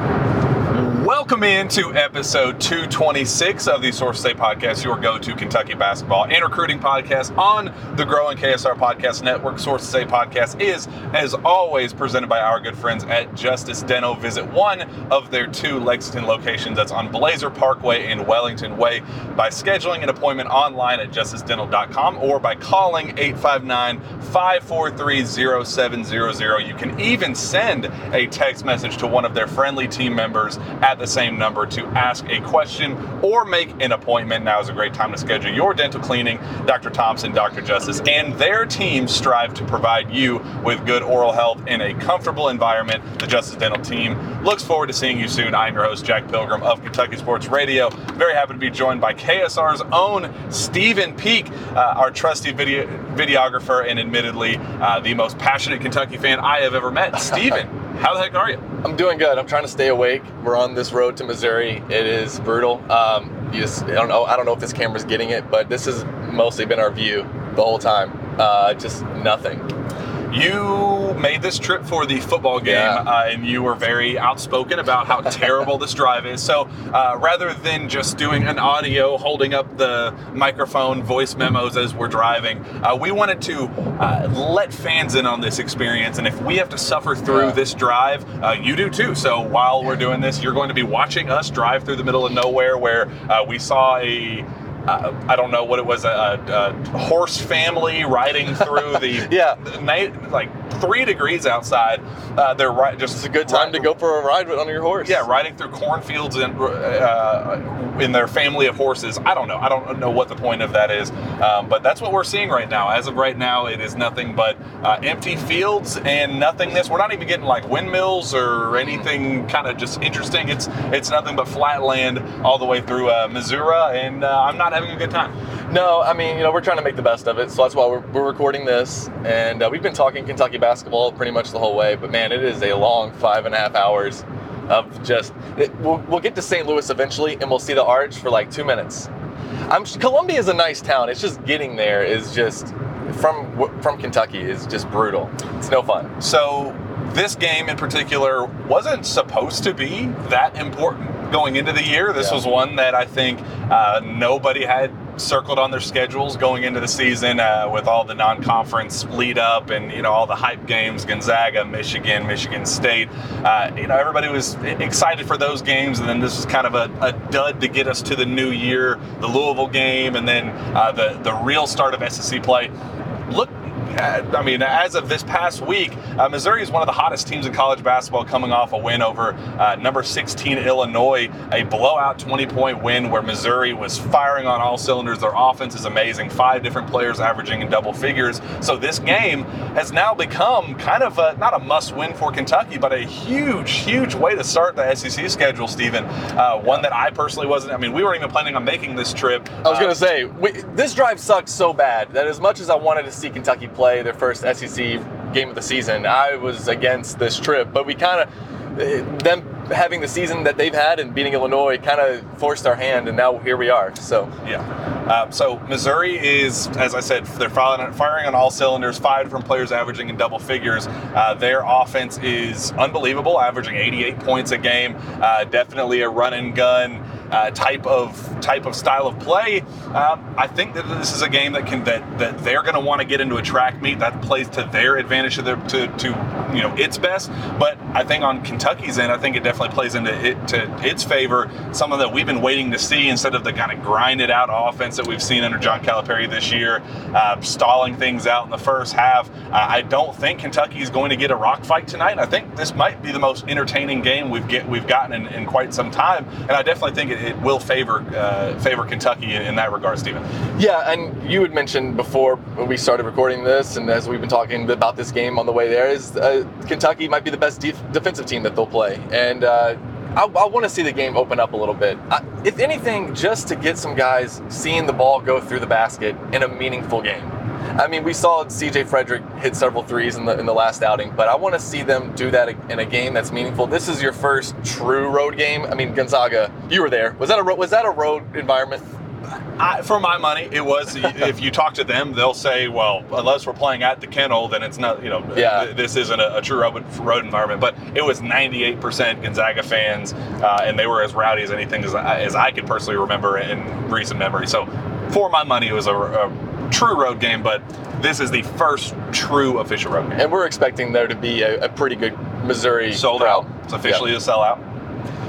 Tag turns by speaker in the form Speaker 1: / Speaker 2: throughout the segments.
Speaker 1: you.
Speaker 2: Welcome into episode 226 of the Sources Say Podcast, your go to Kentucky basketball and recruiting podcast on the growing KSR Podcast Network. Sources Say Podcast is, as always, presented by our good friends at Justice Dental. Visit one of their two Lexington locations that's on Blazer Parkway and Wellington Way by scheduling an appointment online at justicedental.com or by calling 859 543 0700. You can even send a text message to one of their friendly team members at the same number to ask a question or make an appointment. Now is a great time to schedule your dental cleaning. Dr. Thompson, Dr. Justice, and their team strive to provide you with good oral health in a comfortable environment. The Justice Dental team looks forward to seeing you soon. I'm your host, Jack Pilgrim of Kentucky Sports Radio. Very happy to be joined by KSR's own Stephen Peak, uh, our trusty video- videographer and admittedly uh, the most passionate Kentucky fan I have ever met. Stephen, how the heck are you?
Speaker 3: I'm doing good. I'm trying to stay awake. We're on this road to Missouri. It is brutal. Um, you just, I don't know. I don't know if this camera's getting it, but this has mostly been our view the whole time. Uh, just nothing.
Speaker 2: You made this trip for the football game,
Speaker 3: Yeah.
Speaker 2: uh, and you were very outspoken about how terrible this drive is. So, uh, rather than just doing an audio, holding up the microphone, voice memos as we're driving, uh, we wanted to uh, let fans in on this experience. And if we have to suffer through
Speaker 3: Yeah.
Speaker 2: this drive, uh, you do too. So, while we're doing this, you're going to be watching us drive through the middle of nowhere where uh, we saw a I don't know what it was, a, a, a horse family riding through the
Speaker 3: Yeah.
Speaker 2: night, like three degrees outside. Uh, they're right, just
Speaker 3: It's a good time to go for a ride on your horse.
Speaker 2: Yeah, riding through cornfields and uh, in their family of horses. I don't know. I don't know what the point of that is, um, but that's what we're seeing right now. As of right now, it is nothing but uh, empty fields and nothingness. We're not even getting like windmills or anything kind of just interesting. It's it's nothing but flat land all the way through uh, Missouri, and uh, I'm not having a good time.
Speaker 3: No, I mean, you know, we're trying to make the best of it, so that's why we're, we're recording this. And uh, we've been talking Kentucky basketball pretty much the whole way, but man, it is a long five and a half hours of just. It, we'll, we'll get to St. Louis eventually, and we'll see the arch for like two minutes. I'm Columbia is a nice town. It's just getting there is just from from Kentucky is just brutal. It's no fun.
Speaker 2: So this game in particular wasn't supposed to be that important going into the year. This
Speaker 3: Yeah.
Speaker 2: was one that I think uh, nobody had circled on their schedules going into the season uh, with all the non-conference lead up and you know all the hype games gonzaga michigan michigan state uh, you know everybody was excited for those games and then this was kind of a, a dud to get us to the new year the louisville game and then uh, the, the real start of SEC play look I mean, as of this past week, uh, Missouri is one of the hottest teams in college basketball, coming off a win over uh, number 16 Illinois, a blowout 20-point win where Missouri was firing on all cylinders. Their offense is amazing, five different players averaging in double figures. So this game has now become kind of a, not a must-win for Kentucky, but a huge, huge way to start the SEC schedule, Stephen. Uh, one that I personally wasn't. I mean, we weren't even planning on making this trip.
Speaker 3: I was
Speaker 2: Uh,
Speaker 3: gonna say we, this drive sucked so bad that as much as I wanted to see Kentucky play their first SEC game of the season, I was against this trip. But we kind of eh, them having the season that they've had and beating Illinois kind of forced our hand, and now here we are. So
Speaker 2: Yeah. Uh, so Missouri is, as I said, they're firing, on all cylinders. Five different players averaging in double figures. Uh, their offense is unbelievable, averaging 88 points a game. Uh, definitely a run and gun uh, type of type of style of play. Um, I think that this is a game that can that, that they're going to want to get into a track meet that plays to their advantage to their to, to you know its best. But I think on Kentucky's end, I think it definitely plays into it to its favor. Something that we've been waiting to see instead of the kind of grinded out offense that we've seen under John Calipari this year, uh, stalling things out in the first half. I don't think Kentucky is going to get a rock fight tonight. I think this might be the most entertaining game we've get we've gotten in, in quite some time, and I definitely think it, it will favor uh, favor Kentucky in, in that regard, Stephen.
Speaker 3: Yeah, and you had mentioned before we started recording this, and as we've been talking about this game on the way there, is uh, Kentucky might be the best def- defensive team that they'll play, and uh, I, I want to see the game open up a little bit. I, if anything, just to get some guys seeing the ball go through the basket in a meaningful game. I mean, we saw CJ Frederick hit several threes in the in the last outing, but I want to see them do that in a game that's meaningful. This is your first true road game. I mean, Gonzaga, you were there. Was that a was that a road environment?
Speaker 2: I, for my money, it was. if you talk to them, they'll say, "Well, unless we're playing at the kennel, then it's not. You know,
Speaker 3: yeah.
Speaker 2: this isn't a, a true road, road, environment." But it was 98% Gonzaga fans, uh, and they were as rowdy as anything as I, as I could personally remember in recent memory. So, for my money, it was a, a true road game. But this is the first true official road game,
Speaker 3: and we're expecting there to be a, a pretty good Missouri
Speaker 2: sold
Speaker 3: crowd.
Speaker 2: out. It's officially a sellout.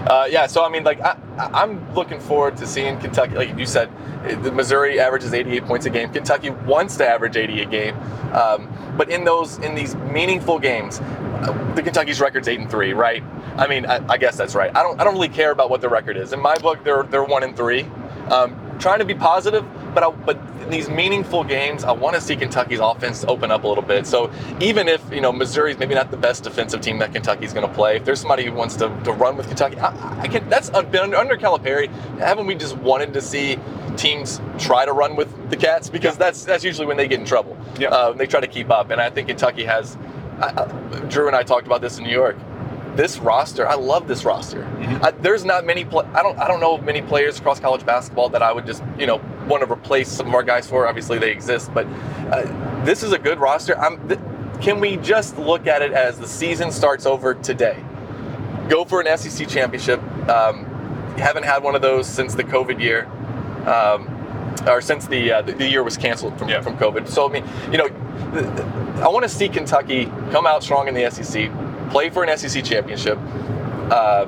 Speaker 3: Uh, yeah, so I mean, like I, I'm looking forward to seeing Kentucky. Like you said, the Missouri averages 88 points a game. Kentucky wants to average 80 a game, um, but in those in these meaningful games, uh, the Kentucky's record's eight and three, right? I mean, I, I, guess that's right. I don't I don't really care about what the record is. In my book, they're they're one and three. Um, trying to be positive, but I, but in these meaningful games, I want to see Kentucky's offense open up a little bit. So even if you know Missouri's maybe not the best defensive team that Kentucky's going to play, if there's somebody who wants to, to run with Kentucky, I, I can. That's been under Calipari. Haven't we just wanted to see teams try to run with the Cats because yeah. that's that's usually when they get in trouble.
Speaker 2: Yeah.
Speaker 3: Uh, they try to keep up, and I think Kentucky has. Drew and I talked about this in New York this roster, I love this roster. Mm-hmm. I, there's not many. Pl- I don't. I don't know many players across college basketball that I would just you know want to replace some of our guys for. Obviously, they exist, but uh, this is a good roster. Th- can we just look at it as the season starts over today? Go for an SEC championship. Um, haven't had one of those since the COVID year. Um, or since the, uh, the, the year was canceled from,
Speaker 2: yeah.
Speaker 3: from COVID. So I mean, you know, I want to see Kentucky come out strong in the SEC, play for an SEC championship. Uh,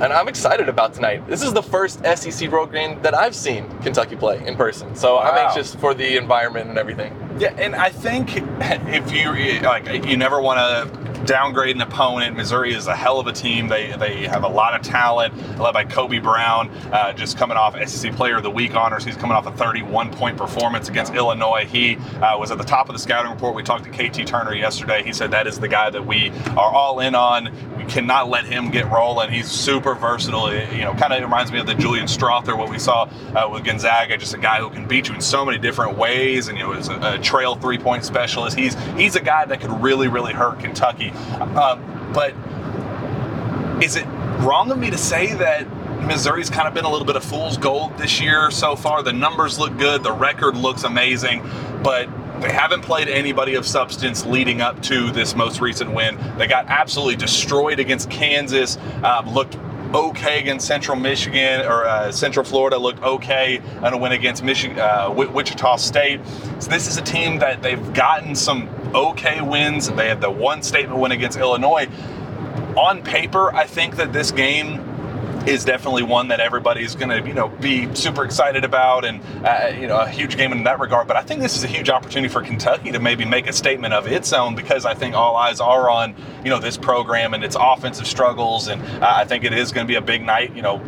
Speaker 3: and I'm excited about tonight. This is the first SEC road game that I've seen Kentucky play in person. So wow. I'm anxious for the environment and everything.
Speaker 2: Yeah, and I think if you like, you never want to downgrade an opponent. Missouri is a hell of a team. They they have a lot of talent, led by Kobe Brown, uh, just coming off SEC Player of the Week honors. He's coming off a 31 point performance against Illinois. He uh, was at the top of the scouting report. We talked to KT Turner yesterday. He said that is the guy that we are all in on. We cannot let him get rolling. He's super versatile. You know, kind of reminds me of the Julian Strawther, what we saw uh, with Gonzaga, just a guy who can beat you in so many different ways. And you know, is a, a trail three point specialist. He's he's a guy that could really really hurt Kentucky. Um, but is it wrong of me to say that Missouri's kind of been a little bit of fool's gold this year so far? The numbers look good, the record looks amazing, but they haven't played anybody of substance leading up to this most recent win. They got absolutely destroyed against Kansas, um, looked okay against Central Michigan or uh, Central Florida looked okay on a win against Michigan, uh, Wichita State. So this is a team that they've gotten some okay wins. They had the one statement win against Illinois. On paper, I think that this game is definitely one that everybody's going to, you know, be super excited about, and uh, you know, a huge game in that regard. But I think this is a huge opportunity for Kentucky to maybe make a statement of its own because I think all eyes are on, you know, this program and its offensive struggles, and uh, I think it is going to be a big night. You know,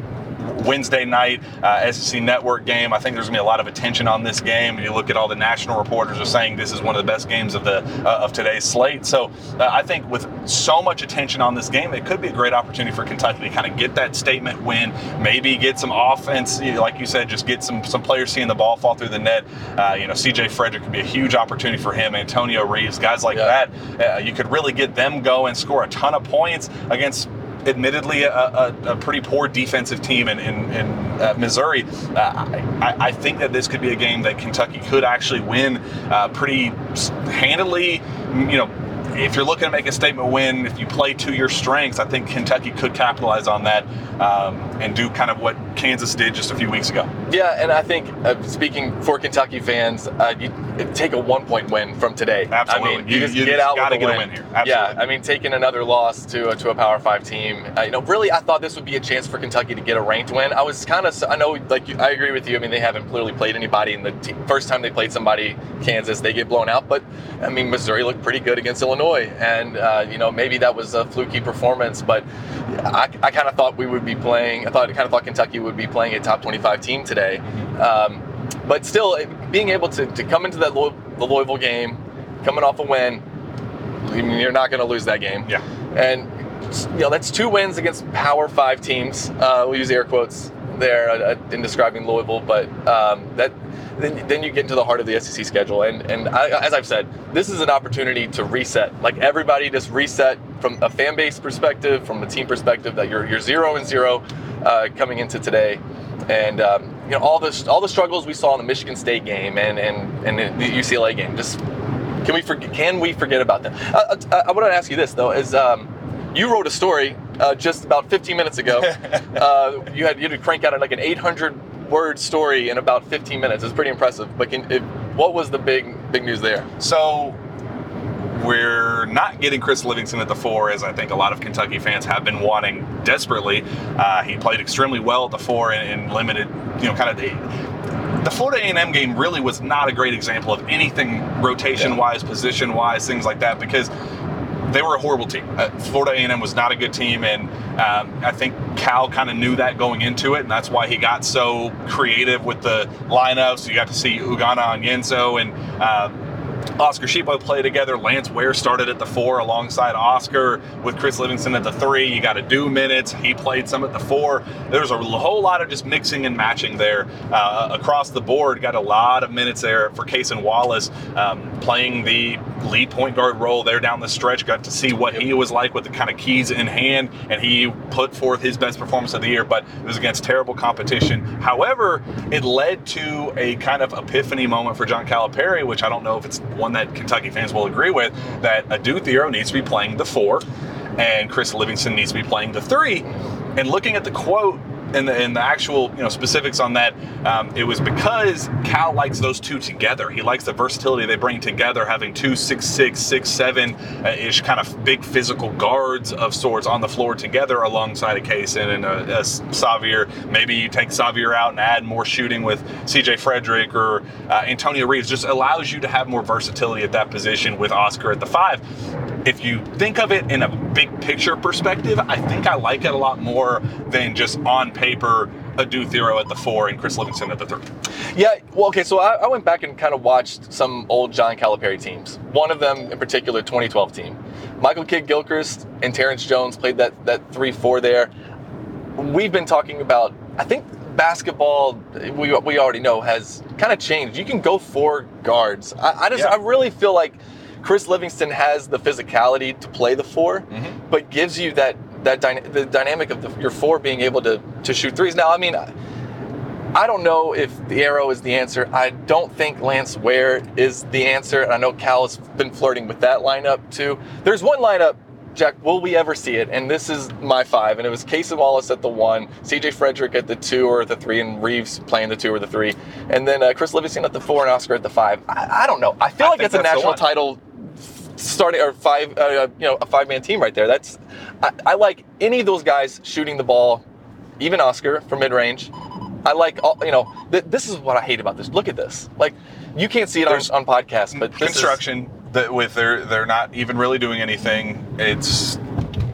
Speaker 2: Wednesday night uh, SEC Network game. I think there's going to be a lot of attention on this game. You look at all the national reporters are saying this is one of the best games of the uh, of today's slate. So uh, I think with so much attention on this game, it could be a great opportunity for Kentucky to kind of get that statement win, maybe get some offense, like you said, just get some some players seeing the ball fall through the net. Uh, you know, C.J. Frederick could be a huge opportunity for him. Antonio Reeves, guys like yeah. that, uh, you could really get them go and score a ton of points against admittedly a, a, a, pretty poor defensive team in, in, in uh, Missouri, uh, I, I, think that this could be a game that Kentucky could actually win uh, pretty handily. You know, if you're looking to make a statement win, if you play to your strengths, I think Kentucky could capitalize on that um, and do kind of what Kansas did just a few weeks ago.
Speaker 3: Yeah, and I think uh, speaking for Kentucky fans, uh, you take a one point win from today.
Speaker 2: Absolutely,
Speaker 3: I mean, you, you just you get just out
Speaker 2: gotta
Speaker 3: with a
Speaker 2: get
Speaker 3: win.
Speaker 2: a win here. Absolutely.
Speaker 3: Yeah, I mean, taking another loss to a, to a Power Five team, uh, you know, really, I thought this would be a chance for Kentucky to get a ranked win. I was kind of, I know, like I agree with you. I mean, they haven't clearly played anybody in the te- first time they played somebody, Kansas, they get blown out. But I mean, Missouri looked pretty good against Illinois, and uh, you know, maybe that was a fluky performance, but I, I kind of thought we would be playing. I thought I kind of thought Kentucky would be playing a top 25 team today. Um, but still, being able to, to come into that the Louisville game, coming off a win, you're not going to lose that game.
Speaker 2: Yeah.
Speaker 3: And you know, that's two wins against Power Five teams. Uh, we'll use air quotes there uh, in describing Louisville, but um, that then, then you get into the heart of the SEC schedule. And and I, as I've said, this is an opportunity to reset. Like everybody, just reset from a fan base perspective, from a team perspective. That you're you're zero and zero uh, coming into today, and um, you know all the all the struggles we saw in the Michigan State game and and and the UCLA game. Just can we forget? Can we forget about them? Uh, uh I, I want to ask you this though: is um, you wrote a story uh, just about 15 minutes ago. uh, you had you had to crank out like an 800 word story in about 15 minutes. It's pretty impressive. But can, it, what was the big big news there?
Speaker 2: So we're not getting Chris Livingston at the four, as I think a lot of Kentucky fans have been wanting desperately. Uh, he played extremely well at the four and, and limited, you know, kind of the, the Florida A&M game really was not a great example of anything rotation-wise, position-wise, things like that, because they were a horrible team. Uh, Florida A&M was not a good team, and um, I think Cal kind of knew that going into it, and that's why he got so creative with the lineups. You got to see Ugonna Onyenso and. Uh, Oscar Tshiebwe play together. Lance Ware started at the four alongside Oscar with Chris Livingston at the three. You got to do minutes. He played some at the four. There's a whole lot of just mixing and matching there uh, across the board. Got a lot of minutes there for Cason Wallace um, playing the lead point guard role there down the stretch. Got to see what he was like with the kind of keys in hand, and he put forth his best performance of the year. But it was against terrible competition. However, it led to a kind of epiphany moment for John Calipari, which I don't know if it's one that Kentucky fans will agree with. That Adou Thiero needs to be playing the four, and Chris Livingston needs to be playing the three. And looking at the quote in the, the actual you know specifics on that, um, it was because Cal likes those two together. He likes the versatility they bring together, having two six six six seven ish kind of big physical guards of sorts on the floor together alongside a Cason and a, a Sahvir. Maybe you take Sahvir out and add more shooting with C.J. Frederick or uh, Antonio Reeves. Just allows you to have more versatility at that position with Oscar at the five if you think of it in a big picture perspective, I think I like it a lot more than just on paper Adou Thiero at the four and Chris Livingston at the three.
Speaker 3: Yeah, well, okay, so I, I, went back and kind of watched some old John Calipari teams. One of them in particular, 2012 team. Michael Kidd Gilchrist and Terrence Jones played that that three four there. We've been talking about, I think basketball we, we already know has kind of changed. You can go four guards. I, I just yeah. I really feel like Chris Livingston has the physicality to play the 4 mm-hmm. but gives you that that dyna- the dynamic of the, your four being able to to shoot threes. Now, I mean, I don't know if Thiero is the answer. I don't think Lance Ware is the answer, and I know Cal has been flirting with that lineup too. There's one lineup. Jack, will we ever see it? And this is my five, and it was Cason Wallace at the one, C.J. Frederick at the two or the three, and Reeves playing the two or the three, and then uh, Chris Livingston at the four and Oscar at the five. I, I don't know. I feel I like it's a national title starting or five, uh, you know, a five man team right there. That's I, I, like any of those guys shooting the ball, even Oscar from mid range. I like all, you know. Th- this is what I hate about this. Look at this. Like you can't see it on, on podcast, but
Speaker 2: construction is, that with they're they're not even really doing anything. It's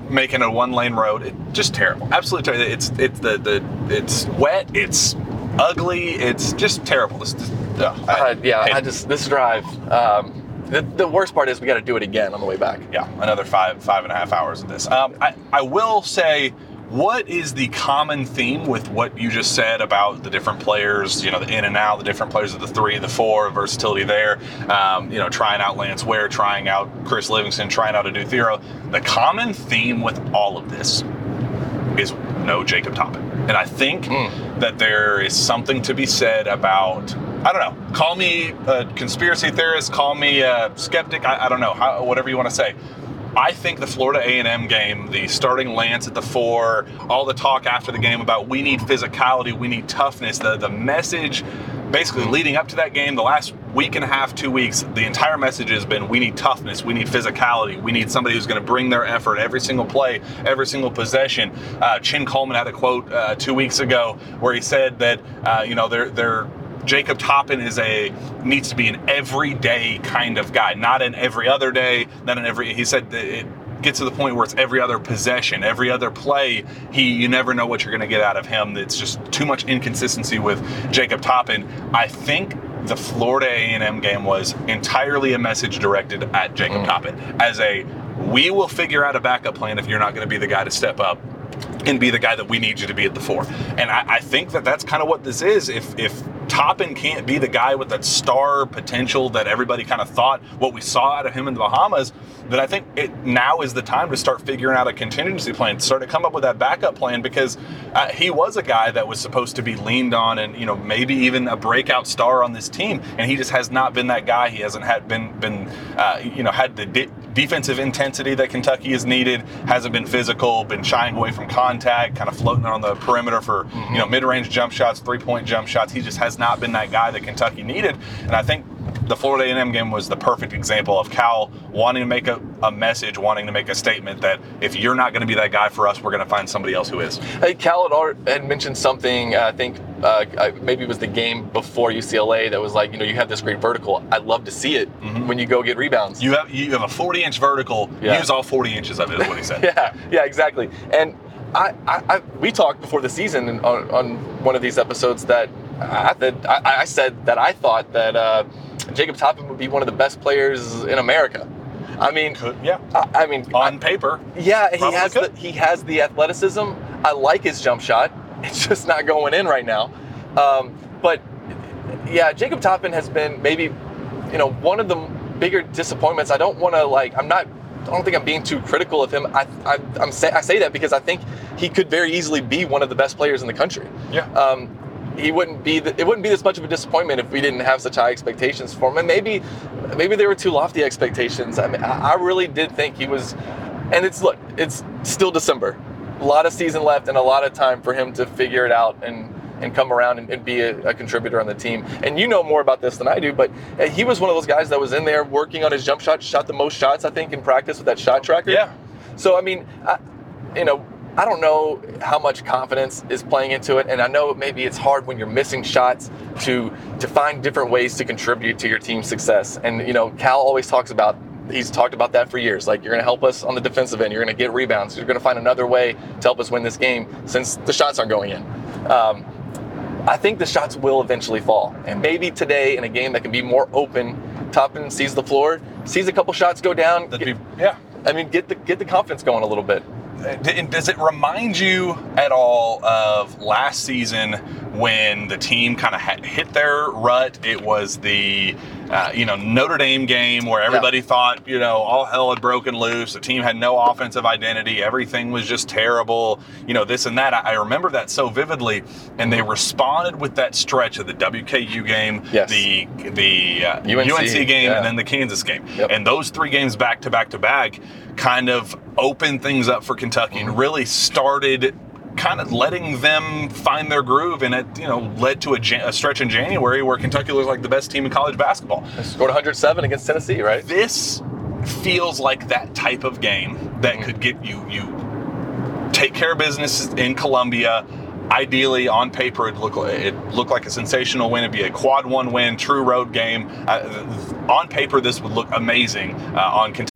Speaker 2: making a one lane road. It, just terrible. Absolutely terrible. It's it's the the it's wet. It's ugly. It's just terrible. This, this,
Speaker 3: uh, I, uh, yeah, I just this drive. Um, the, the worst part is we got to do it again on the way back.
Speaker 2: Yeah, another five five and a half hours of this. Um, I, I will say what is the common theme with what you just said about the different players, you know, the in and out, the different players of the three, the four, versatility there, um, you know, trying out Lance Ware, trying out Chris Livingston, trying out Adou Thiero. The common theme with all of this is no Jacob Toppin. And I think mm. that there is something to be said about I don't know. Call me a conspiracy theorist. Call me a skeptic. I, I don't know. How, whatever you want to say. I think the Florida A&M game, the starting Lance at the four, all the talk after the game about we need physicality, we need toughness. The the message, basically leading up to that game, the last week and a half, two weeks, the entire message has been we need toughness, we need physicality, we need somebody who's going to bring their effort every single play, every single possession. Uh, Chin Coleman had a quote uh, two weeks ago where he said that uh, you know they're they're Jacob Toppin is a needs to be an everyday kind of guy, not an every other day, not an every. He said it gets to the point where it's every other possession, every other play. He, you never know what you're going to get out of him. It's just too much inconsistency with Jacob Toppin. I think the Florida A&M game was entirely a message directed at Jacob mm. Toppin as a we will figure out a backup plan if you're not going to be the guy to step up and be the guy that we need you to be at the four. And I, I think that that's kind of what this is. If if Toppin can't be the guy with that star potential that everybody kind of thought what we saw out of him in the Bahamas, then I think it now is the time to start figuring out a contingency plan, start to come up with that backup plan because uh, he was a guy that was supposed to be leaned on and you know maybe even a breakout star on this team, and he just has not been that guy. He hasn't had been been uh, you know had the de- defensive intensity that Kentucky has needed, hasn't been physical, been shying away from contact, kind of floating on the perimeter for mm-hmm. you know mid-range jump shots, three-point jump shots. He just has not been that guy that Kentucky needed. And I think the Florida A&M game was the perfect example of Cal wanting to make a, a message, wanting to make a statement that if you're not going to be that guy for us, we're going to find somebody else who is.
Speaker 3: Hey, Cal had, had mentioned something. Uh, I think uh, maybe it was the game before UCLA that was like, you know, you have this great vertical. I'd love to see it mm-hmm. when you go get rebounds.
Speaker 2: You have you have a 40 inch vertical. Yeah. Use all 40 inches of it. Is what he said.
Speaker 3: yeah, yeah, exactly. And I, I, I, we talked before the season on, on one of these episodes that I, I, I said that I thought that uh, Jacob Toppin would be one of the best players in America. I mean,
Speaker 2: could, yeah.
Speaker 3: I, I, mean,
Speaker 2: on paper,
Speaker 3: yeah, he has the, he has the athleticism. I like his jump shot. It's just not going in right now. Um, but yeah, Jacob Toppin has been maybe, you know, one of the bigger disappointments. I don't want to like. I'm not. I don't think I'm being too critical of him. I, I, say, I say that because I think he could very easily be one of the best players in the country.
Speaker 2: Yeah. Um,
Speaker 3: he wouldn't be the, it wouldn't be this much of a disappointment if we didn't have such high expectations for him. And maybe maybe they were too lofty expectations. I mean, I really did think he was. And it's look, it's still December, a lot of season left, and a lot of time for him to figure it out and and come around and, and be a, a, contributor on the team. And you know more about this than I do, but uh, he was one of those guys that was in there working on his jump shot, shot the most shots I think in practice with that shot tracker.
Speaker 2: Yeah.
Speaker 3: So I mean, I, you know, I don't know how much confidence is playing into it, and I know maybe it's hard when you're missing shots to to find different ways to contribute to your team's success. And you know, Cal always talks about he's talked about that for years. Like you're going to help us on the defensive end, you're going to get rebounds, you're going to find another way to help us win this game since the shots aren't going in. Um, I think the shots will eventually fall, and maybe today in a game that can be more open, Toppin sees the floor, sees a couple shots go down.
Speaker 2: Get, be, yeah.
Speaker 3: I mean, get the get the confidence going a little bit uh, And
Speaker 2: does it remind you at all of last season when the team kind of hit their rut? It was the uh, you know Notre Dame game where everybody yeah. thought you know all hell had broken loose. The team had no offensive identity. Everything was just terrible. You know this and that. I, I remember that so vividly, and they responded with that stretch of the WKU game,
Speaker 3: yes.
Speaker 2: the the uh, UNC, UNC, game, yeah. and then the Kansas game.
Speaker 3: Yep.
Speaker 2: And those three games back to back to back kind of opened things up for Kentucky and really started kind of letting them find their groove, and it you know led to a, a, stretch in January where Kentucky was like the best team in college basketball.
Speaker 3: They scored 107 against Tennessee, right?
Speaker 2: This feels like that type of game that mm-hmm. could get you you take care of business in Columbia. Ideally, on paper, it looked it looked like a sensational win. It'd be a quad one win, true road game. Uh, on paper, this would look amazing uh, on Kentucky.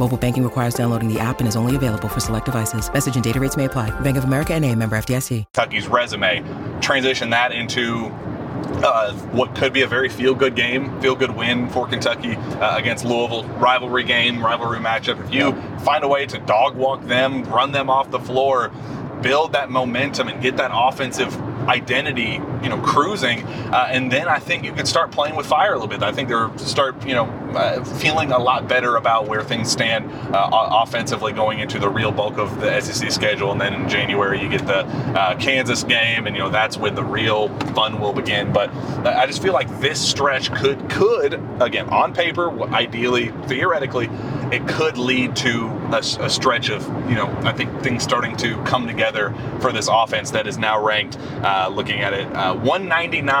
Speaker 4: Mobile banking requires downloading the app and is only available for select devices. Message and data rates may apply. Bank of America and a member FDIC.
Speaker 2: Kentucky's resume, transition that into uh, what could be a very feel-good game, feel-good win for Kentucky uh, against Louisville. Rivalry game, rivalry matchup. If you find a way to dog walk them, run them off the floor, build that momentum and get that offensive identity, you know, cruising, uh, and then I think you can start playing with fire a little bit. I think they're start, you know, uh, feeling a lot better about where things stand uh, offensively going into the real bulk of the SEC schedule, and then in January you get the uh, Kansas game, and you know that's when the real fun will begin. But uh, I just feel like this stretch could could again on paper, ideally, theoretically, it could lead to a, a stretch of you know I think things starting to come together for this offense that is now ranked. Uh, looking at it. Uh, 199.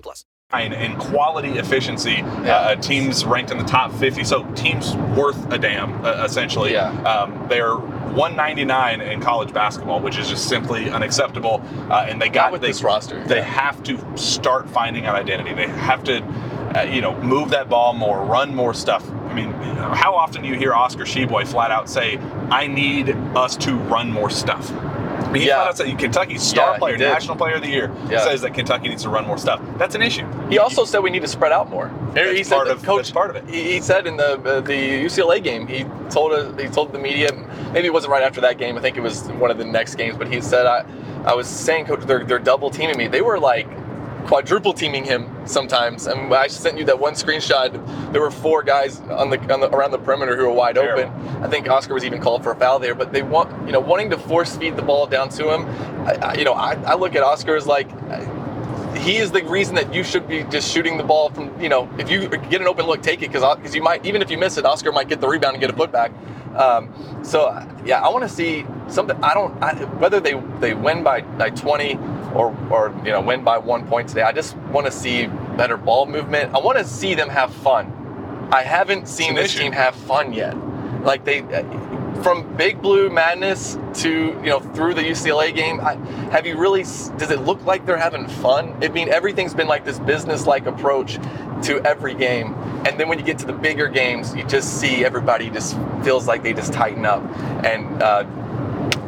Speaker 5: plus.
Speaker 2: And in quality efficiency, uh, teams ranked in the top 50. So teams worth a damn, uh, essentially.
Speaker 3: Yeah.
Speaker 2: Um, they're 199 in college basketball, which is just simply unacceptable. Uh, and they got
Speaker 3: with
Speaker 2: they,
Speaker 3: this roster,
Speaker 2: They
Speaker 3: yeah.
Speaker 2: have to start finding an identity. They have to, uh, you know, move that ball more, run more stuff. I mean, how often do you hear Oscar Tshiebwe flat out say, "I need us to run more stuff"? I mean, he
Speaker 3: Yeah.
Speaker 2: flat out said, Kentucky's star
Speaker 3: Yeah,
Speaker 2: player, national player of the year,
Speaker 3: Yeah.
Speaker 2: says that Kentucky needs to run more stuff. That's an issue.
Speaker 3: He also said we need to spread out more.
Speaker 2: That's
Speaker 3: he said
Speaker 2: part of-
Speaker 3: coach
Speaker 2: part of it.
Speaker 3: He, he said in the uh, the UCLA game, he told us, he told the media, maybe it wasn't right after that game. I think it was one of the next games. But he said I, I was saying, coach, they're they're double teaming me. They were like quadruple teaming him sometimes. And I sent you that one screenshot. There were four guys on the, on the around the perimeter who were wide
Speaker 2: Terrible.
Speaker 3: open. I think Oscar was even called for a foul there. But they want you know wanting to force feed the ball down to him. I, I, you know I, I look at Oscar as like he is the reason that you should be just shooting the ball from you know if you get an open look take it because because you might even if you miss it Oscar might get the rebound and get a putback um, so yeah I want to see something I don't I, whether they they win by, by 20 or or you know win by one point today I just want to see better ball movement I want to see them have fun I haven't seen this
Speaker 2: issue.
Speaker 3: team have fun yet like they from Big Blue Madness to you know through the UCLA game, I, have you really? Does it look like they're having fun? I mean, everything's been like this business-like approach to every game, and then when you get to the bigger games, you just see everybody just feels like they just tighten up, and uh,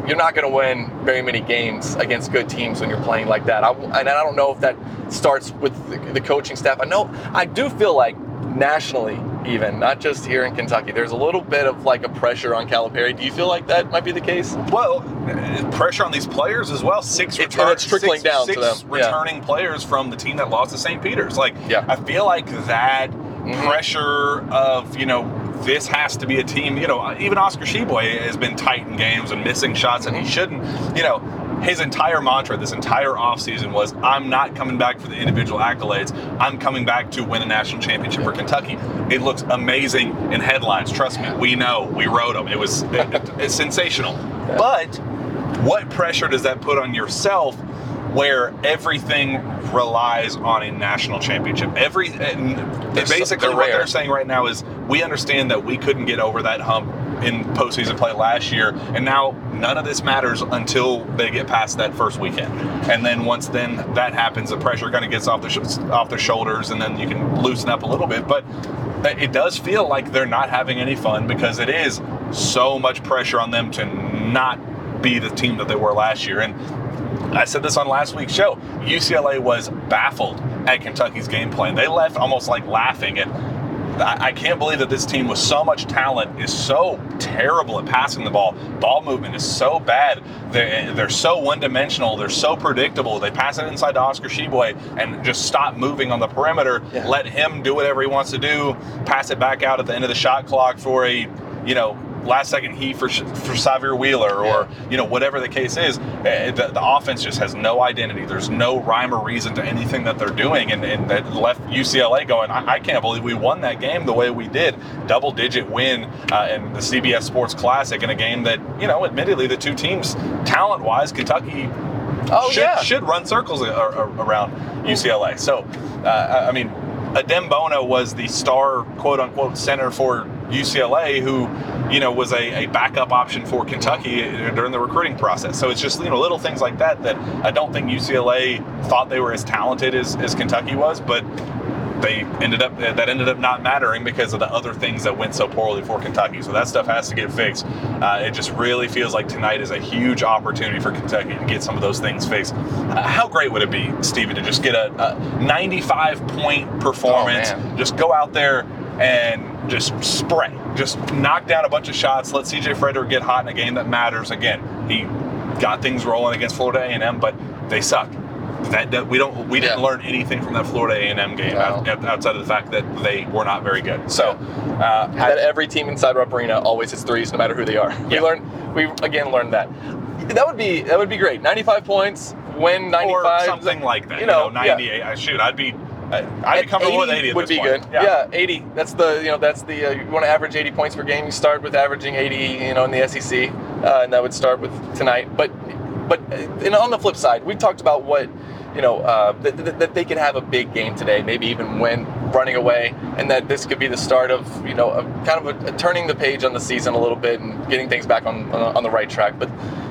Speaker 3: you're not going to win very many games against good teams when you're playing like that. I, and I don't know if that starts with the, the coaching staff. I know I do feel like nationally, even not just here in Kentucky, there's a little bit of like a pressure on Calipari. Do you feel like that might be the case?
Speaker 2: Well, pressure on these players as well. Six
Speaker 3: It-
Speaker 2: return,
Speaker 3: it's trickling
Speaker 2: six,
Speaker 3: down to
Speaker 2: six
Speaker 3: them, yeah.
Speaker 2: returning players from the team that lost to St. Peter's. Like,
Speaker 3: Yeah.
Speaker 2: I feel like that
Speaker 3: Mm-hmm.
Speaker 2: pressure of you know this has to be a team. You know, even Oscar Tshiebwe has been tight in games and missing shots, and he shouldn't. You know. His entire mantra this entire offseason was I'm not coming back for the individual accolades. I'm coming back to win a national championship for Kentucky. It looks amazing in headlines. Trust me, we know. We wrote them. It was it- it- it's sensational. But what pressure does that put on yourself where everything relies on a national championship. Every uh, and
Speaker 3: They're
Speaker 2: basically
Speaker 3: they're
Speaker 2: what they're saying right now is we understand that we couldn't get over that hump in postseason play last year and now none of this matters until they get past that first weekend. And then once then that happens the pressure kind of gets off the sh- off their shoulders and then you can loosen up a little bit. But uh, it does feel like they're not having any fun because it is so much pressure on them to not be the team that they were last year. And I said this on last week's show. UCLA was baffled at Kentucky's game plan. They left almost like laughing and I I can't believe that this team with so much talent is so terrible at passing the ball. Ball movement is so bad. They're, they're so one-dimensional. They're so predictable. They pass it inside to Oscar Tshiebwe and just stop moving on the perimeter.
Speaker 3: Yeah.
Speaker 2: Let him do whatever he wants to do. Pass it back out at the end of the shot clock for a, you know, last second heat for for Sahvir Wheeler or you know whatever the case is. eh, The, the offense just has no identity. There's no rhyme or reason to anything that they're doing, and, and that left UCLA going. I, I can't believe we won that game the way we did. Double digit win uh, in the CBS Sports Classic in a game that you know, admittedly, the two teams talent wise, Kentucky
Speaker 3: Oh
Speaker 2: should,
Speaker 3: yeah.
Speaker 2: should run circles a- a- around UCLA. So, uh, I I mean, Adem Bona was the star, quote unquote, center for UCLA, who, you know, was a, a backup option for Kentucky uh, during the recruiting process. So it's just, you know, little things like that that I don't think UCLA thought they were as talented as, as Kentucky was, but they ended up that ended up not mattering because of the other things that went so poorly for Kentucky. So that stuff has to get fixed. Uh, it just really feels like tonight is a huge opportunity for Kentucky to get some of those things fixed. Uh, how great would it be, Steven, to just get a, a 95 point performance?
Speaker 3: Oh,
Speaker 2: just go out there and just spray, just knock down a bunch of shots. Let CJ Frederick get hot in a game that matters. Again, he got things rolling against Florida A&M, but they suck. That, that we don't we didn't
Speaker 3: Yeah.
Speaker 2: learn anything from that Florida A&M game
Speaker 3: No.
Speaker 2: out- out- outside of the fact that they were not very good. So, uh,
Speaker 3: that every team inside Rupp Arena always hits threes, no matter who they are. We learned, we again learned that. That would be that would be great. 95 points, win 95,
Speaker 2: something like that.
Speaker 3: You know, yeah.
Speaker 2: 98. I shoot, I'd be, I'd be comfortable with 80 at
Speaker 3: would be
Speaker 2: point.
Speaker 3: good. Yeah. 80. That's the you know that's the uh, you want to average 80 points per game. You start with averaging 80, you know, in the SEC, uh, and that would start with tonight. But but uh, and on the flip side, we talked about what you know uh, that, that, that they could have a big game today, maybe even win running away, and that this could be the start of you know a, kind of a, a turning the page on the season a little bit and getting things back on on, the right track. But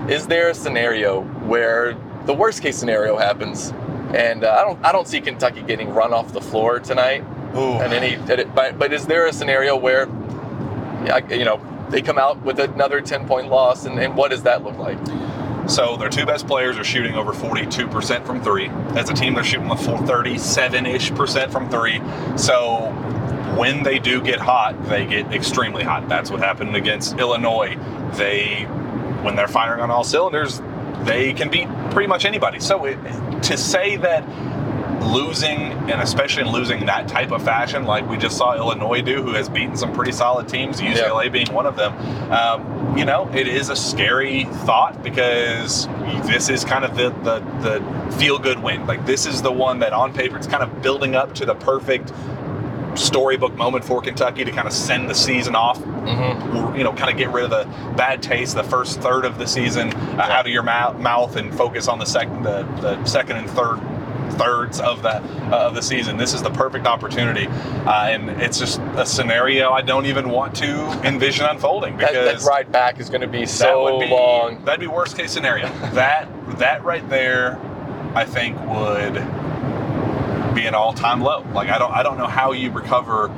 Speaker 3: is there a scenario where the worst case scenario happens? And uh, I don't, I don't see Kentucky getting run off the floor tonight.
Speaker 2: Ooh.
Speaker 3: And any, but, but is there a scenario where, you know, they come out with another 10 point loss, and, and what does that look like?
Speaker 2: So their two best players are shooting over 42% from three. As a team, they're shooting the 37-ish percent from three. So when they do get hot, they get extremely hot. That's what happened against Illinois. They, when they're firing on all cylinders, they can beat pretty much anybody. So it, to say that losing, and especially in losing that type of fashion, like we just saw Illinois do, who has beaten some pretty solid teams, UCLA being one of them. Um, you know, it is a scary thought because this is kind of the the, the feel good win. Like this is the one that on paper it's kind of building up to the perfect storybook moment for Kentucky to kind of send the season off. You know, kind of get rid of the bad taste, the first third of the season uh, out of your mou- mouth, and focus on the second, the, the second and third thirds of that uh, of the season. This is the perfect opportunity, uh, and it's just a scenario I don't even want to envision unfolding because
Speaker 3: that ride back is going to be
Speaker 2: that
Speaker 3: so
Speaker 2: would be
Speaker 3: long.
Speaker 2: that'd be worst case scenario. that that right there, I think would be an all time low. Like I don't I don't know how you recover.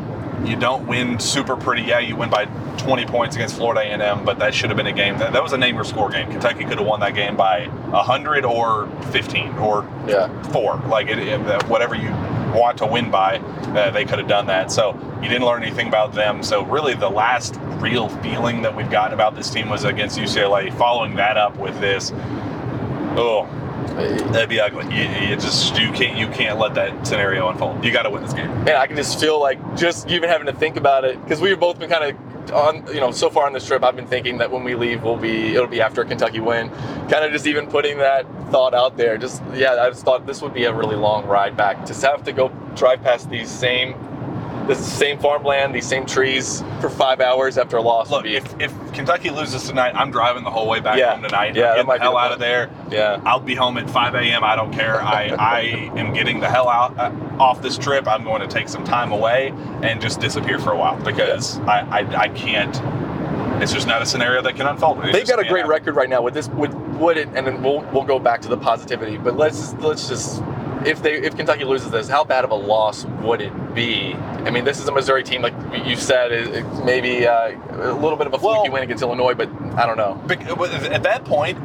Speaker 2: You don't win super pretty. Yeah, you win by 20 points against Florida A&M, but that should have been a game that that was a name or score game. Kentucky could have won that game by 100 or 15 or
Speaker 3: Yeah.
Speaker 2: four. Like it, it- whatever you want to win by, uh, they could have done that. So you didn't learn anything about them. So really, the last real feeling that we've gotten about this team was against UCLA. Following that up with this, oh, that'd be ugly. You, you just you can't you can't let that scenario unfold. You got to win this game.
Speaker 3: Man, I can just feel like just even having to think about it because we've both been kind of on, you know, so far on this trip. I've been thinking that when we leave, we'll be it'll be after a Kentucky win. Kind of just even putting that thought out there. Just yeah, I just thought this would be a really long ride back. Just have to go drive past these same. This same farmland, these same trees for five hours after a loss.
Speaker 2: Look, if, if Kentucky loses tonight, I'm driving the whole way back
Speaker 3: Yeah.
Speaker 2: home tonight.
Speaker 3: Yeah, that
Speaker 2: I'm
Speaker 3: might
Speaker 2: getting the hell
Speaker 3: the
Speaker 2: out of there.
Speaker 3: Yeah.
Speaker 2: I'll be home at 5 a.m. I don't care. I, I am getting the hell out uh, off this trip. I'm going to take some time away and just disappear for a while because I, I, I can't. It's just not a scenario that can unfold. It
Speaker 3: They've got a great
Speaker 2: happen.
Speaker 3: record right now with this. With would it? And then we'll we'll go back to the positivity. But let's let's just if they if Kentucky loses this, how bad of a loss would it be? I mean, this is a Missouri team, like you said, it, it maybe uh, a little bit of a fluky
Speaker 2: Well-
Speaker 3: win against Illinois, but I don't know.
Speaker 2: At that point,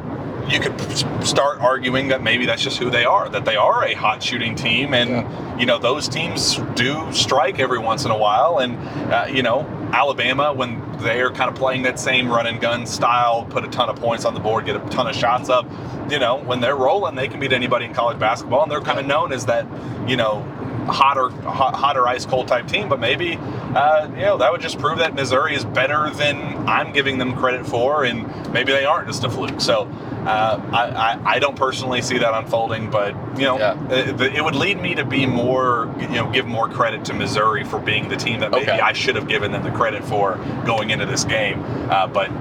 Speaker 2: you could start arguing that maybe that's just who they are. That they are a hot shooting team, and you know those teams do strike every once in a while. And uh, you know Alabama, when they are kind of playing that same run and gun style, put a ton of points on the board, get a ton of shots up. You know when they're rolling, they can beat anybody in college basketball, and they're kind of known as that. You know. Hotter, hot, hotter, ice cold type team, but maybe uh, you know that would just prove that Missouri is better than I'm giving them credit for, and maybe they aren't just a fluke. So uh, I, I, I don't personally see that unfolding, but you know,
Speaker 3: Yeah.
Speaker 2: it, it would lead me to be more, you know, give more credit to Missouri for being the team that maybe
Speaker 3: Okay.
Speaker 2: I should have given them the credit for going into this game. Uh, but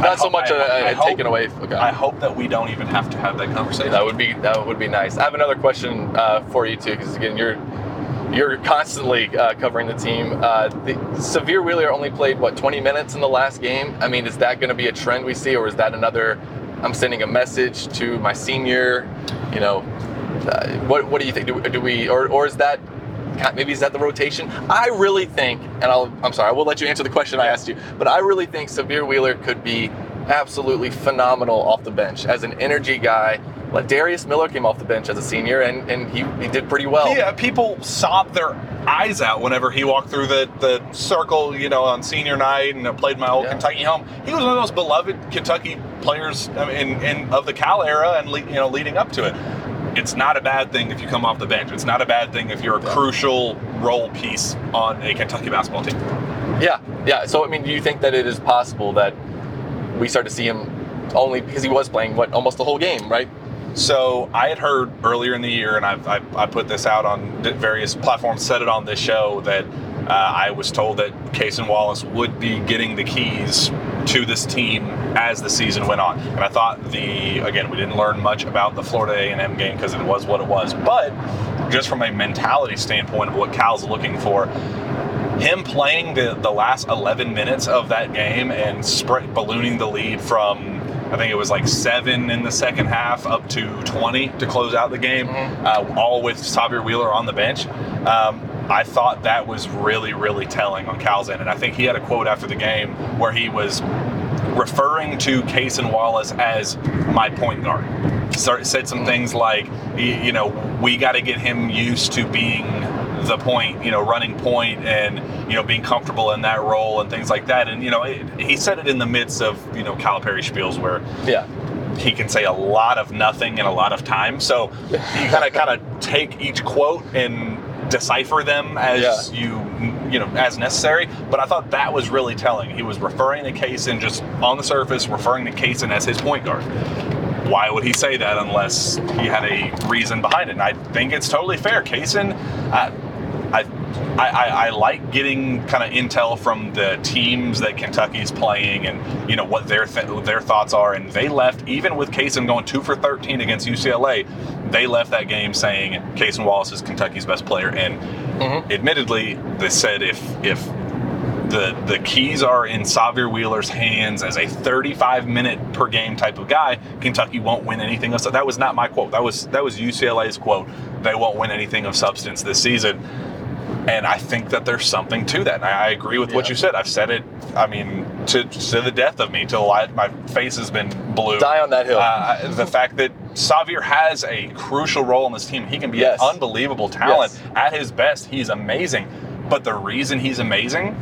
Speaker 3: Not so much a, taken away. Okay.
Speaker 2: I hope that we don't even have to have that conversation.
Speaker 3: That would be that would be nice. I have another question uh, for you too, because again, you're you're constantly uh, covering the team. Uh, the, Sahvir Wheeler only played what 20 minutes in the last game. I mean, is that going to be a trend we see, or is that another? I'm sending a message to my senior. You know, uh, what what do you think? Do, do we or or is that? Maybe is that the rotation? I really think, and I'll, I'm sorry, I will let you answer the question I asked you, but I really think Sahvir Wheeler could be absolutely phenomenal off the bench as an energy guy. Like Darius Miller came off the bench as a senior, and, and he, he did pretty well.
Speaker 2: Yeah, people sobbed their eyes out whenever he walked through the, the circle, you know, on senior night and played my old
Speaker 3: Yeah.
Speaker 2: Kentucky home. He was one of those beloved Kentucky players I mean, in, in of the Cal era and le, you know leading up to it. It's not a bad thing if you come off the bench. It's not a bad thing if you're a crucial role piece on a Kentucky basketball team.
Speaker 3: Yeah, yeah. So I mean, do you think that it is possible that we start to see him only because he was playing what almost the whole game, right?
Speaker 2: So I had heard earlier in the year, and I've, I, I put this out on various platforms, said it on this show that uh, I was told that Cason Wallace would be getting the keys to this team as the season went on. And I thought the again we didn't learn much about the Florida A&M game because it was what it was, but just from a mentality standpoint of what Cal's looking for, him playing the, the last 11 minutes of that game and spread, ballooning the lead from I think it was like seven in the second half up to 20 to close out the game, uh, all with Sahvir Wheeler on the bench. Um, I thought that was really, really telling on Cal's end. And I think he had a quote after the game where he was referring to Cason Wallace as my point guard. Start, said some things like, you know, we got to get him used to being the point, you know, running point and, you know, being comfortable in that role and things like that. And, you know, it, he said it in the midst of, you know, Calipari spiels where
Speaker 3: Yeah.
Speaker 2: he can say a lot of nothing in a lot of time. So you kind of kind of take each quote and decipher them as
Speaker 3: Yeah.
Speaker 2: you you know as necessary. But I thought that was really telling. He was referring to Cason just on the surface, referring to Cason as his point guard. Why would he say that unless he had a reason behind it? And I think it's totally fair. Cason, uh, I, I, I, like getting kind of intel from the teams that Kentucky's playing and you know what their th- their thoughts are. And they left even with Cason going two for 13 against UCLA. They left that game saying Cason Wallace is Kentucky's best player. And mm-hmm. admittedly, they said if if the the keys are in Sahvir Wheeler's hands as a 35 minute per game type of guy, Kentucky won't win anything of so that was not my quote. That was that was UCLA's quote. They won't win anything of substance this season. And I think that there's something to that. I, I agree with what you said. I've said it. I mean, to, to the death of me, till I, my face has been blue.
Speaker 3: Die on that hill.
Speaker 2: Uh, the fact that Sahvir has a crucial role in this team. He can be
Speaker 3: Yes.
Speaker 2: an unbelievable talent.
Speaker 3: Yes.
Speaker 2: At his best, he's amazing. But the reason he's amazing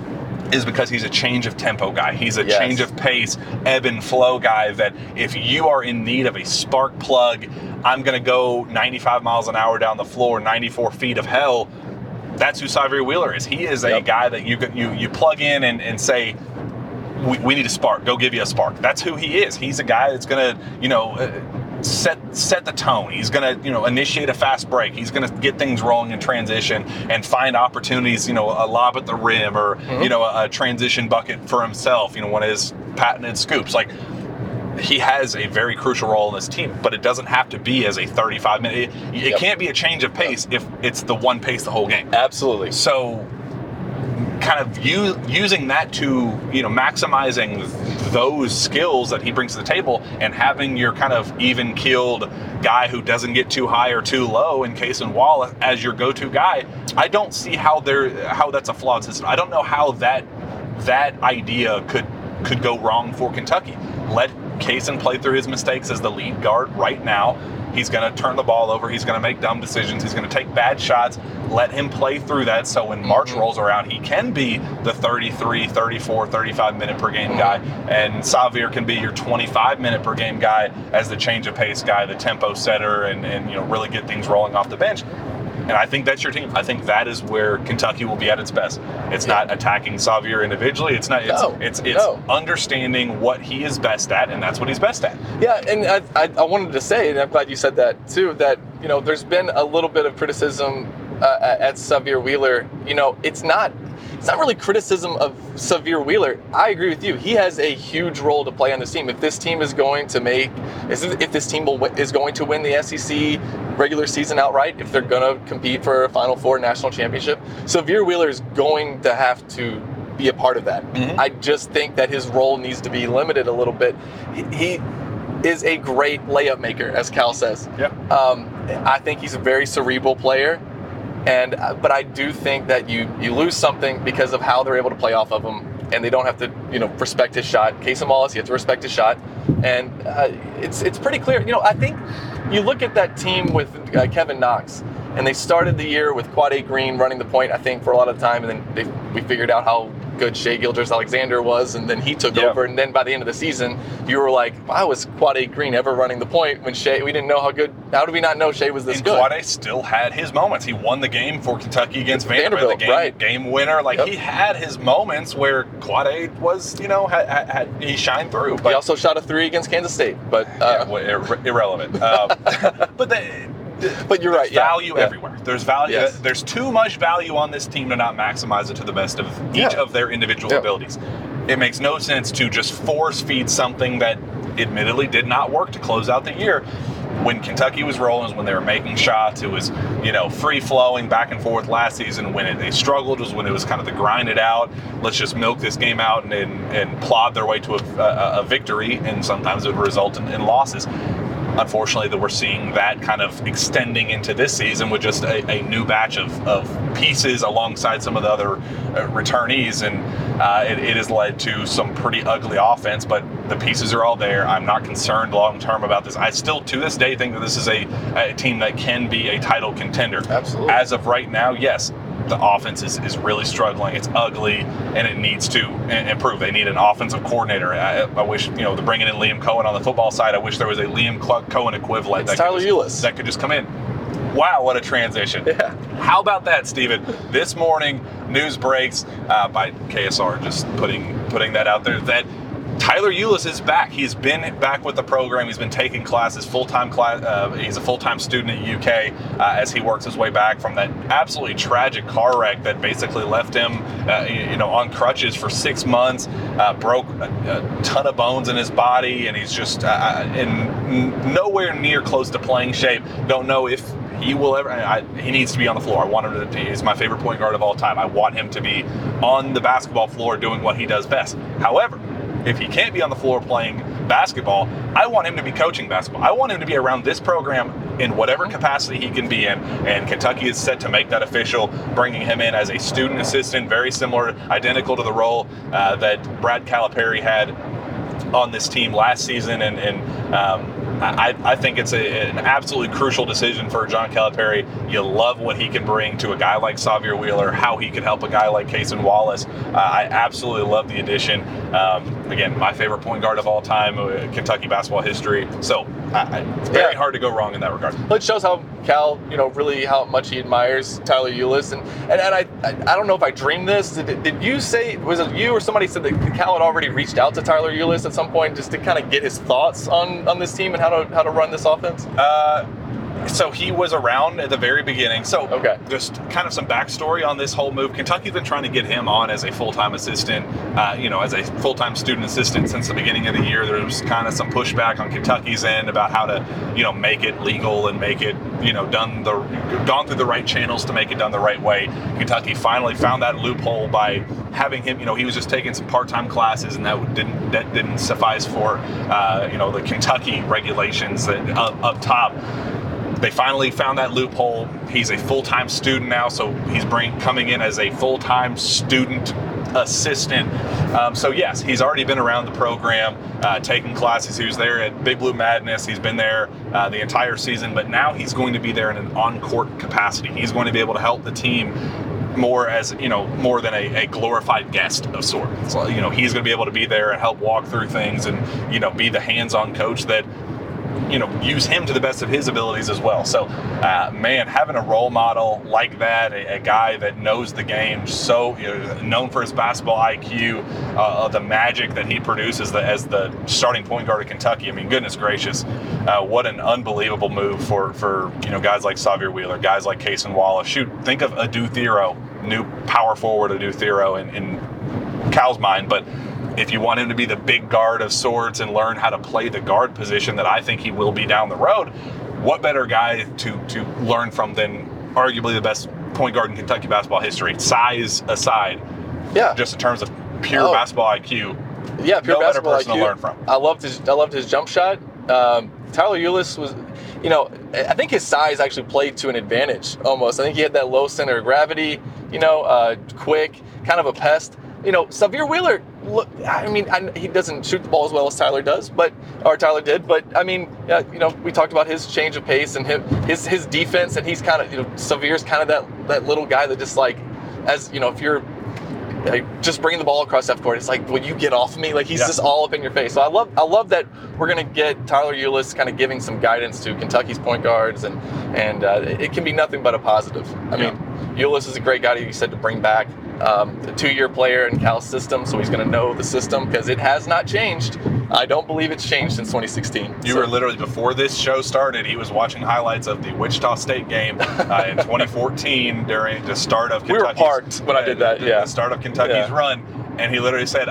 Speaker 2: is because he's a change of tempo guy. He's a
Speaker 3: Yes.
Speaker 2: change of pace, ebb and flow guy that if you are in need of a spark plug, I'm going to go 95 miles an hour down the floor, 94 feet of hell. That's who Sahvir Wheeler is. He is a
Speaker 3: Yep.
Speaker 2: guy that you you you plug in and, and say, we, we need a spark. Go give you a spark. That's who he is. He's a guy that's gonna, you know, uh, set set the tone. He's gonna, you know, initiate a fast break. He's gonna get things rolling in transition and find opportunities. You know, a lob at the rim or you know a, a transition bucket for himself. You know, one of his patented scoops. Like he has a very crucial role in this team, but it doesn't have to be as a 35 minute. It, it
Speaker 3: Yep.
Speaker 2: can't be a change of pace if it's the one pace the whole game.
Speaker 3: Absolutely.
Speaker 2: So, kind of u- using that to you know maximizing those skills that he brings to the table and having your kind of even keeled guy who doesn't get too high or too low in case and wall as your go-to guy i don't see how there how that's a flawed system i don't know how that that idea could could go wrong for kentucky let Cason play through his mistakes as the lead guard right now He's going to turn the ball over. He's going to make dumb decisions. He's going to take bad shots. Let him play through that so when March mhm. rolls around, he can be the 33, 34, 35 minute per game guy. And Sahvir can be your 25 minute per game guy as the change of pace guy, the tempo setter, and, and you know really get things rolling off the bench. And I think that's your team. I think that is where Kentucky will be at its best. It's not attacking Sahvir individually. It's not. It's
Speaker 3: No,
Speaker 2: it's it's
Speaker 3: no.
Speaker 2: understanding what he is best at, and that's what he's best at.
Speaker 3: Yeah, and I, I, I wanted to say, and I'm glad you said that too, that, you know, there's been a little bit of criticism uh, at Sahvir Wheeler. You know, it's not. It's not really criticism of Sahvir Wheeler. I agree with you. He has a huge role to play on this team. If this team is going to make, if this team will, is going to win the SEC regular season outright, if they're going to compete for a Final Four national championship, Sahvir Wheeler is going to have to be a part of that. I just think that his role needs to be limited a little bit. He, he is a great layup maker, as Cal says.
Speaker 2: Yep.
Speaker 3: Um, I think he's a very cerebral player, and uh, but I do think that you you lose something because of how they're able to play off of him, and they don't have to you know respect his shot. Cason Wallace, you have to respect his shot, and uh, it's it's pretty clear. You know, I think you look at that team with uh, Kevin Knox. And they started the year with Quade Green running the point, I think, for a lot of the time, and then they, we figured out how good Shai Gilgeous-Alexander was, and then he took
Speaker 2: Yeah.
Speaker 3: over. And then by the end of the season, you were like, "Why was Quade Green ever running the point when Shai? We didn't know how good. How did we not know Shai was this
Speaker 2: And
Speaker 3: good?"
Speaker 2: Quade still had his moments. He won the game for Kentucky against Vanderbilt,
Speaker 3: Vanderbilt,
Speaker 2: the game,
Speaker 3: right.
Speaker 2: game winner. Like
Speaker 3: Yep.
Speaker 2: he had his moments where Quade was, you know, had, had, had he shined through. But
Speaker 3: he also shot a three against Kansas State, but
Speaker 2: yeah,
Speaker 3: uh,
Speaker 2: well, ir- irrelevant. Um, but the,
Speaker 3: But you're right, yeah.
Speaker 2: Value
Speaker 3: Yeah.
Speaker 2: everywhere. There's value.
Speaker 3: Yes.
Speaker 2: There's too much value on this team to not maximize it to the best of each of their individual abilities. It makes no sense to just force feed something that admittedly did not work to close out the year. When Kentucky was rolling, was when they were making shots. It was, you know, free flowing back and forth last season. When it, they struggled was when it was kind of the grind it out. Let's just milk this game out and and, and plod their way to a, a, a victory. And sometimes it would result in, in losses unfortunately that we're seeing that kind of extending into this season with just a, a new batch of, of pieces alongside some of the other uh, returnees. And uh, it, it has led to some pretty ugly offense but the pieces are all there. I'm not concerned long term about this. I still to this day think that this is a, a team that can be a title contender.
Speaker 3: Absolutely.
Speaker 2: as of right now yes the offense is, is really struggling. It's ugly, and it needs to improve. They need an offensive coordinator. I, I wish, you know, they're bringing in Liam Coen on the football side. I wish there was a Liam Cl- Coen equivalent.
Speaker 3: It's
Speaker 2: that could
Speaker 3: Tyler
Speaker 2: just-
Speaker 3: Ulis.
Speaker 2: That could just come in. Wow, what a transition.
Speaker 3: Yeah.
Speaker 2: How about that, Steven? This morning, news breaks uh, by KSR just putting putting that out there that Tyler Ulis is back. He's been back with the program. He's been taking classes full time class. Uh, he's a full time student at UK uh, as he works his way back from that absolutely tragic car wreck that basically left him, uh, you know, on crutches for six months. Uh, broke a, a ton of bones in his body, and he's just uh, in nowhere near close to playing shape. Don't know if he will ever. I, he needs to be on the floor. I want him to. He's my favorite point guard of all time. I want him to be on the basketball floor doing what he does best. However, if he can't be on the floor playing basketball, I want him to be coaching basketball. I want him to be around this program in whatever capacity he can be in. And Kentucky is set to make that official, bringing him in as a student assistant, very similar, identical to the role uh, that Brad Calipari had on this team last season, and, and um, I, I think it's a, an absolutely crucial decision for John Calipari. You love what he can bring to a guy like Sahvir Wheeler, how he can help a guy like Cason Wallace. Uh, I absolutely love the addition. Um, again, my favorite point guard of all time, uh, Kentucky basketball history. So I, I, it's very
Speaker 3: Yeah.
Speaker 2: hard to go wrong in that regard.
Speaker 3: Well, it shows how Cal, you know, really how much he admires Tyler Ulis, and and, and I, I don't know if I dreamed this. Did, did you say was it you or somebody said that Cal had already reached out to Tyler Ulis at some point just to kind of get his thoughts on on this team and how to how to run this offense?
Speaker 2: Uh, so he was around at the very beginning. So
Speaker 3: Okay.
Speaker 2: just kind of some backstory on this whole move. Kentucky's been trying to get him on as a full-time assistant, uh, you know, as a full-time student assistant since the beginning of the year. There was kind of some pushback on Kentucky's end about how to, you know, make it legal and make it, you know, done the gone through the right channels to make it done the right way. Kentucky finally found that loophole by having him, you know, he was just taking some part-time classes and that didn't that didn't suffice for, uh, you know, the Kentucky regulations that up, up top they finally found that loophole. He's a full-time student now, so he's bring, coming in as a full-time student assistant. Um, so yes, he's already been around the program, uh, taking classes. He was there at Big Blue Madness. He's been there uh, the entire season, but now he's going to be there in an on-court capacity. He's going to be able to help the team more as you know more than a, a glorified guest of sorts. So, you know he's going to be able to be there and help walk through things and you know be the hands-on coach that you know use him to the best of his abilities as well. So, uh, man, having a role model like that, a, a guy that knows the game, so you know, known for his basketball IQ, uh, the magic that he produces the, as the starting point guard of Kentucky. I mean, goodness gracious, uh, what an unbelievable move for for you know guys like Sahvir Wheeler, guys like Cason Wallace. Shoot, think of Adou Thiero, new power forward Adou Thiero in, in Cal's mind, but if you want him to be the big guard of sorts and learn how to play the guard position that I think he will be down the road, what better guy to to learn from than arguably the best point guard in Kentucky basketball history, size aside,
Speaker 3: Yeah,
Speaker 2: just in terms of pure
Speaker 3: Oh.
Speaker 2: basketball IQ.
Speaker 3: yeah, pure
Speaker 2: no better
Speaker 3: basketball
Speaker 2: person to
Speaker 3: IQ.
Speaker 2: learn from.
Speaker 3: I loved his I loved his jump shot. Um, Tyler Ulis was, you know, I think his size actually played to an advantage almost. I think he had that low center of gravity, you know, uh, quick, kind of a pest. You know, Sahvir Wheeler, look, I mean, I, he doesn't shoot the ball as well as Tyler does, but or Tyler did. But I mean, uh, you know, we talked about his change of pace and his his, his defense, and he's kind of, you know, Sahvir's kind of that that little guy that just like, as you know, if you're like, just bringing the ball across half court. It's like, will you get off me? Like he's
Speaker 2: Yeah.
Speaker 3: just all up in your face. So I love, I love that we're gonna get Tyler Ulis kind of giving some guidance to Kentucky's point guards, and and uh, it can be nothing but a positive. I
Speaker 2: Yeah.
Speaker 3: mean, Ulis is a great guy. You said to bring back um, a two-year player in Cal's system, so he's gonna know the system because it has not changed. I don't believe it's changed since 2016.
Speaker 2: You
Speaker 3: So-
Speaker 2: were literally before this show started. He was watching highlights of the Wichita State game uh, in 2014 during the start of
Speaker 3: We were
Speaker 2: Kentucky's
Speaker 3: parked when I did that, yeah.
Speaker 2: the start of Kentucky's
Speaker 3: Yeah.
Speaker 2: run, and he literally said,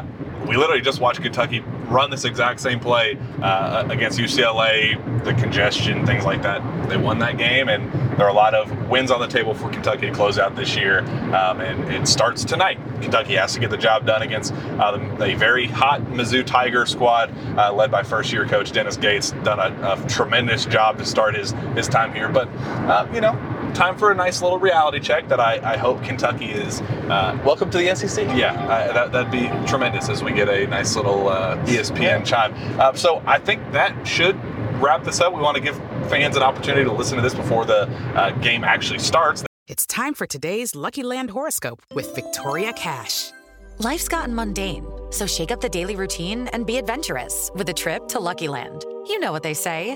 Speaker 2: "We literally just watched Kentucky run this exact same play uh, against UCLA. The congestion, things like that. They won that game, and there are a lot of wins on the table for Kentucky to close out this year. Um, and it starts tonight. Kentucky has to get the job done against uh, the, a very hot Mizzou Tiger squad, uh, led by first-year coach Dennis Gates. Done a, a tremendous job to start his his time here, but uh, you know, time for a nice little reality check that I, I hope Kentucky is. Uh,
Speaker 3: Welcome to the NCC.
Speaker 2: yeah, uh, that, that'd be tremendous as we get a nice little uh, ESPN chime. Uh, so I think that should wrap this up. We want to give fans an opportunity to listen to this before the uh, game actually starts.
Speaker 6: It's time for today's Lucky Land horoscope with Victoria Cash.
Speaker 7: Life's gotten mundane, so shake up the daily routine and be adventurous with a trip to Lucky Land. You know what they say